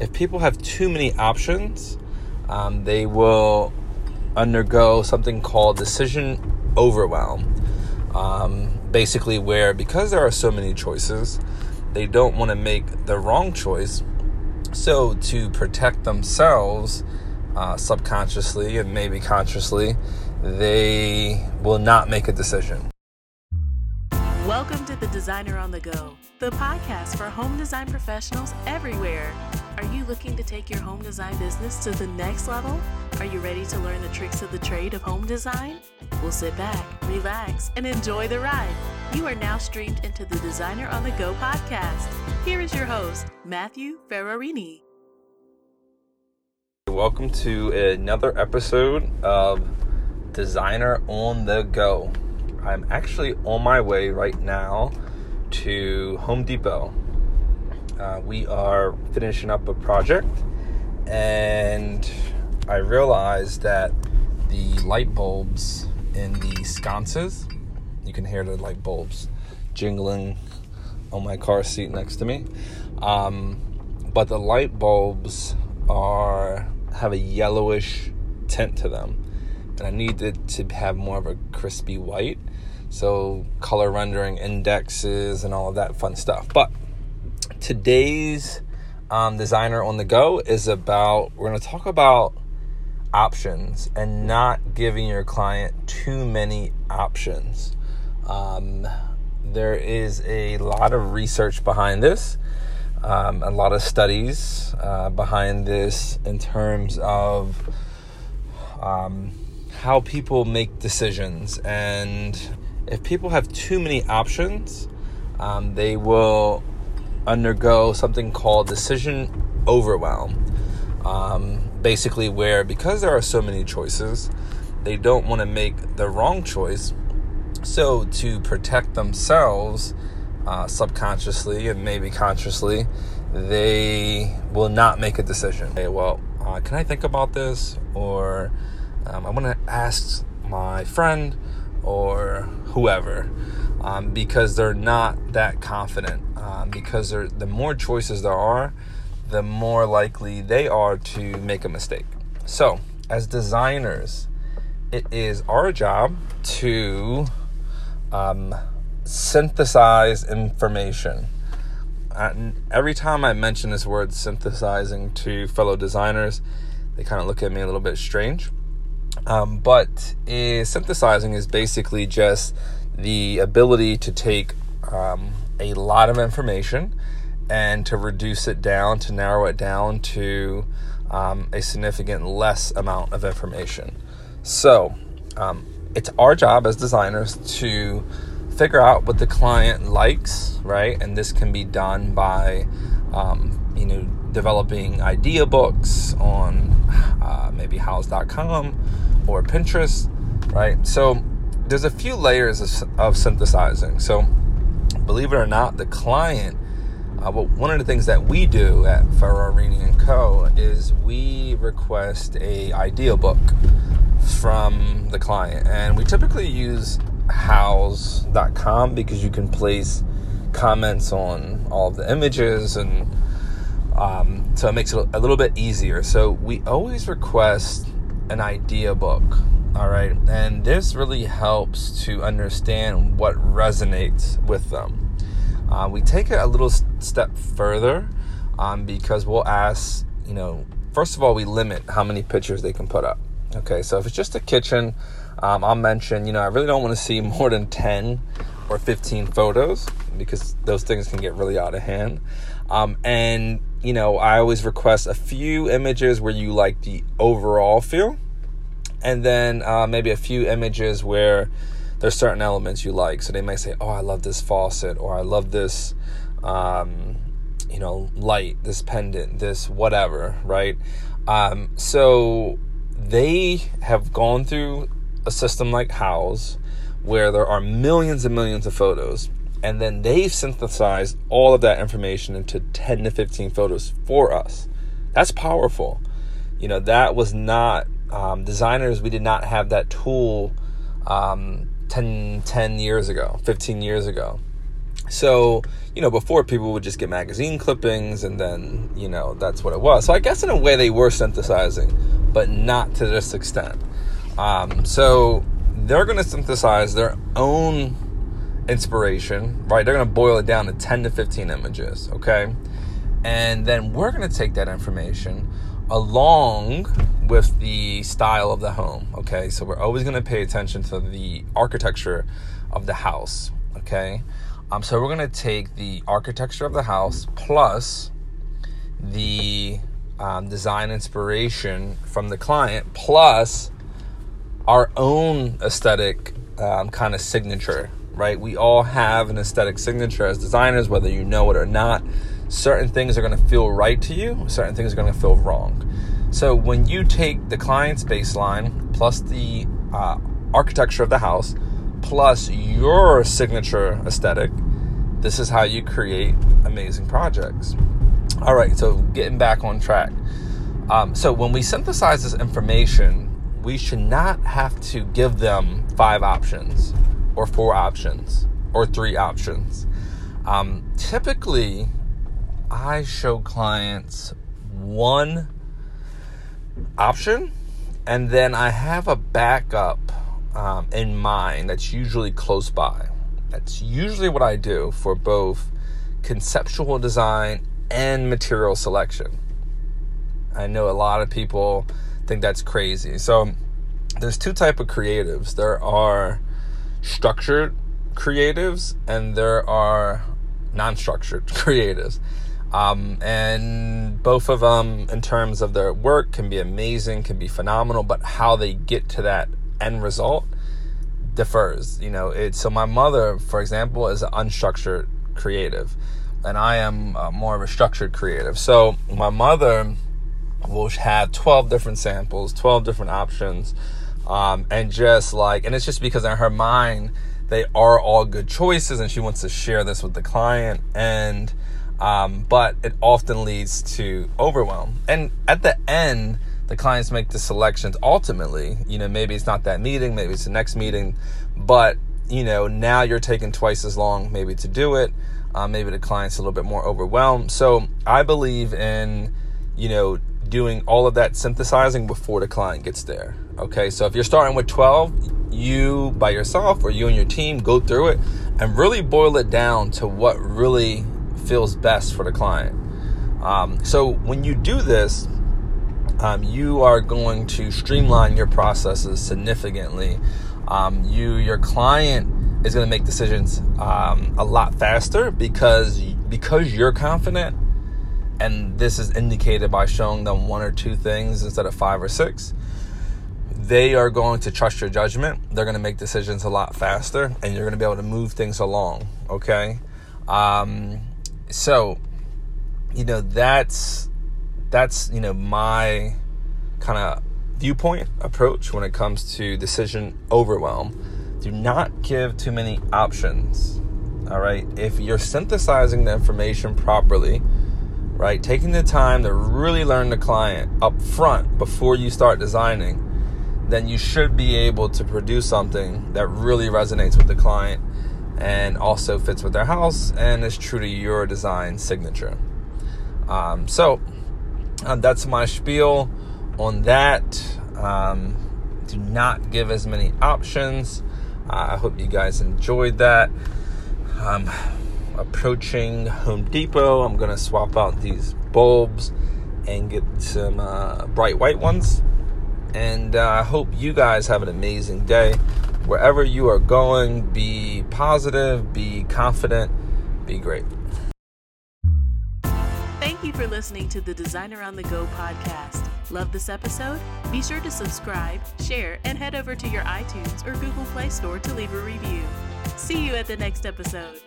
if people have too many options, um, they will undergo something called decision overwhelm. Um, basically, where because there are so many choices, they don't want to make the wrong choice. So, to protect themselves uh, subconsciously and maybe consciously, they will not make a decision. Welcome to the Designer on the Go, the podcast for home design professionals everywhere. Are you looking to take your home design business to the next level? Are you ready to learn the tricks of the trade of home design? We'll sit back, relax, and enjoy the ride. You are now streamed into the Designer on the Go podcast. Here is your host, Matthew Ferrarini. Welcome to another episode of Designer on the Go. I'm actually on my way right now to Home Depot. Uh, we are finishing up a project, and I realized that the light bulbs in the sconces, you can hear the light bulbs jingling on my car seat next to me. Um, but the light bulbs are have a yellowish tint to them and I needed to have more of a crispy white. So color rendering indexes and all of that fun stuff. But today's um, designer on the go is about we're going to talk about options and not giving your client too many options. Um, there is a lot of research behind this, um, a lot of studies uh, behind this in terms of um, how people make decisions. And if people have too many options, um, they will undergo something called decision overwhelm. Um, basically, where because there are so many choices, they don't want to make the wrong choice. So, to protect themselves uh, subconsciously and maybe consciously, they will not make a decision. Hey, well, uh, can I think about this? Or um, I'm going to ask my friend or whoever um, because they're not that confident. Um, because the more choices there are, the more likely they are to make a mistake. So, as designers, it is our job to um, synthesize information. Every time I mention this word synthesizing to fellow designers, they kind of look at me a little bit strange. Um, but uh, synthesizing is basically just the ability to take um, a lot of information and to reduce it down, to narrow it down to um, a significant less amount of information. So, um, it's our job as designers to figure out what the client likes, right? And this can be done by, um, you know, developing idea books on uh, maybe houzz.com or Pinterest, right? So there's a few layers of, of synthesizing. So believe it or not, the client, uh, well, one of the things that we do at Ferrarini and Co. is we request a idea book from the client, and we typically use houzz.com because you can place comments on all the images and um, so it makes it a little bit easier. So we always request an idea book. All right. And this really helps to understand what resonates with them. Uh, we take it a little step further um, because we'll ask, you know, first of all, we limit how many pictures they can put up. Okay. So if it's just a kitchen, um, I'll mention, you know, I really don't want to see more than 10 or 15 photos because those things can get really out of hand. Um, and, you know, I always request a few images where you like the overall feel, and then uh, maybe a few images where there's certain elements you like. So they might say, Oh, I love this faucet, or I love this, um, you know, light, this pendant, this whatever, right? Um, so they have gone through a system like Houzz where there are millions and millions of photos and then they've synthesized all of that information into 10 to 15 photos for us that's powerful you know that was not um, designers we did not have that tool um, 10, 10 years ago 15 years ago So, you know, before people would just get magazine clippings and then, you know, that's what it was. So I guess in a way they were synthesizing, but not to this extent. Um, so they're going to synthesize their own inspiration, right? They're going to boil it down to 10 to 15 images, okay? And then we're going to take that information along with the style of the home, okay? So we're always going to pay attention to the architecture of the house, okay? Um, so we're going to take the architecture of the house plus the um, design inspiration from the client plus our own aesthetic um, kind of signature, right? We all have an aesthetic signature as designers, whether you know it or not. Certain things are going to feel right to you, certain things are going to feel wrong. So when you take the client's baseline plus the uh, architecture of the house plus your signature aesthetic, this is how you create amazing projects. All right, so getting back on track. Um, so when we synthesize this information, we should not have to give them five options or four options or three options. Um, typically, I show clients one option and then I have a backup um, in mind that's usually close by. That's usually what I do for both conceptual design and material selection. I know a lot of people think that's crazy. So there's two type of creatives. There are structured creatives and there are non-structured creatives. Um, and both of them, in terms of their work, can be amazing, can be phenomenal, but how they get to that end result differs. You know, it's so my mother, for example, is an unstructured creative, and I am uh, more of a structured creative. So my mother will have 12 different samples, 12 different options, um, and just like, and it's just because in her mind, they are all good choices, and she wants to share this with the client. And, um, but it often leads to overwhelm. And at the end, the clients make the selections ultimately. You know, maybe it's not that meeting, maybe it's the next meeting, but, you know, now you're taking twice as long maybe to do it. Uh, maybe the client's a little bit more overwhelmed. So I believe in, you know, doing all of that synthesizing before the client gets there. Okay, so if you're starting with 12, you by yourself or you and your team go through it and really boil it down to what really feels best for the client. Um, so when you do this, um, you are going to streamline your processes significantly. Um, you, your client is going to make decisions um, a lot faster because because you're confident and this is indicated by showing them one or two things instead of five or six, they are going to trust your judgment. They're going to make decisions a lot faster, and you're going to be able to move things along. Okay, um, so you know that's that's you know my kind of viewpoint approach when it comes to decision overwhelm. Do not give too many options. All right, if you're synthesizing the information properly right? Taking the time to really learn the client up front before you start designing, then you should be able to produce something that really resonates with the client and also fits with their house and is true to your design signature. Um, so um, that's my spiel on that. Um, do not give as many options. Uh, I hope you guys enjoyed that. Um, approaching Home Depot. I'm going to swap out these bulbs and get some uh, bright white ones. And uh, I hope you guys have an amazing day. Wherever you are going, be positive, be confident, be great. Thank you for listening to the Designer on the Go podcast. Love this episode? Be sure to subscribe, share, and head over to your iTunes or Google Play Store to leave a review. See you at the next episode.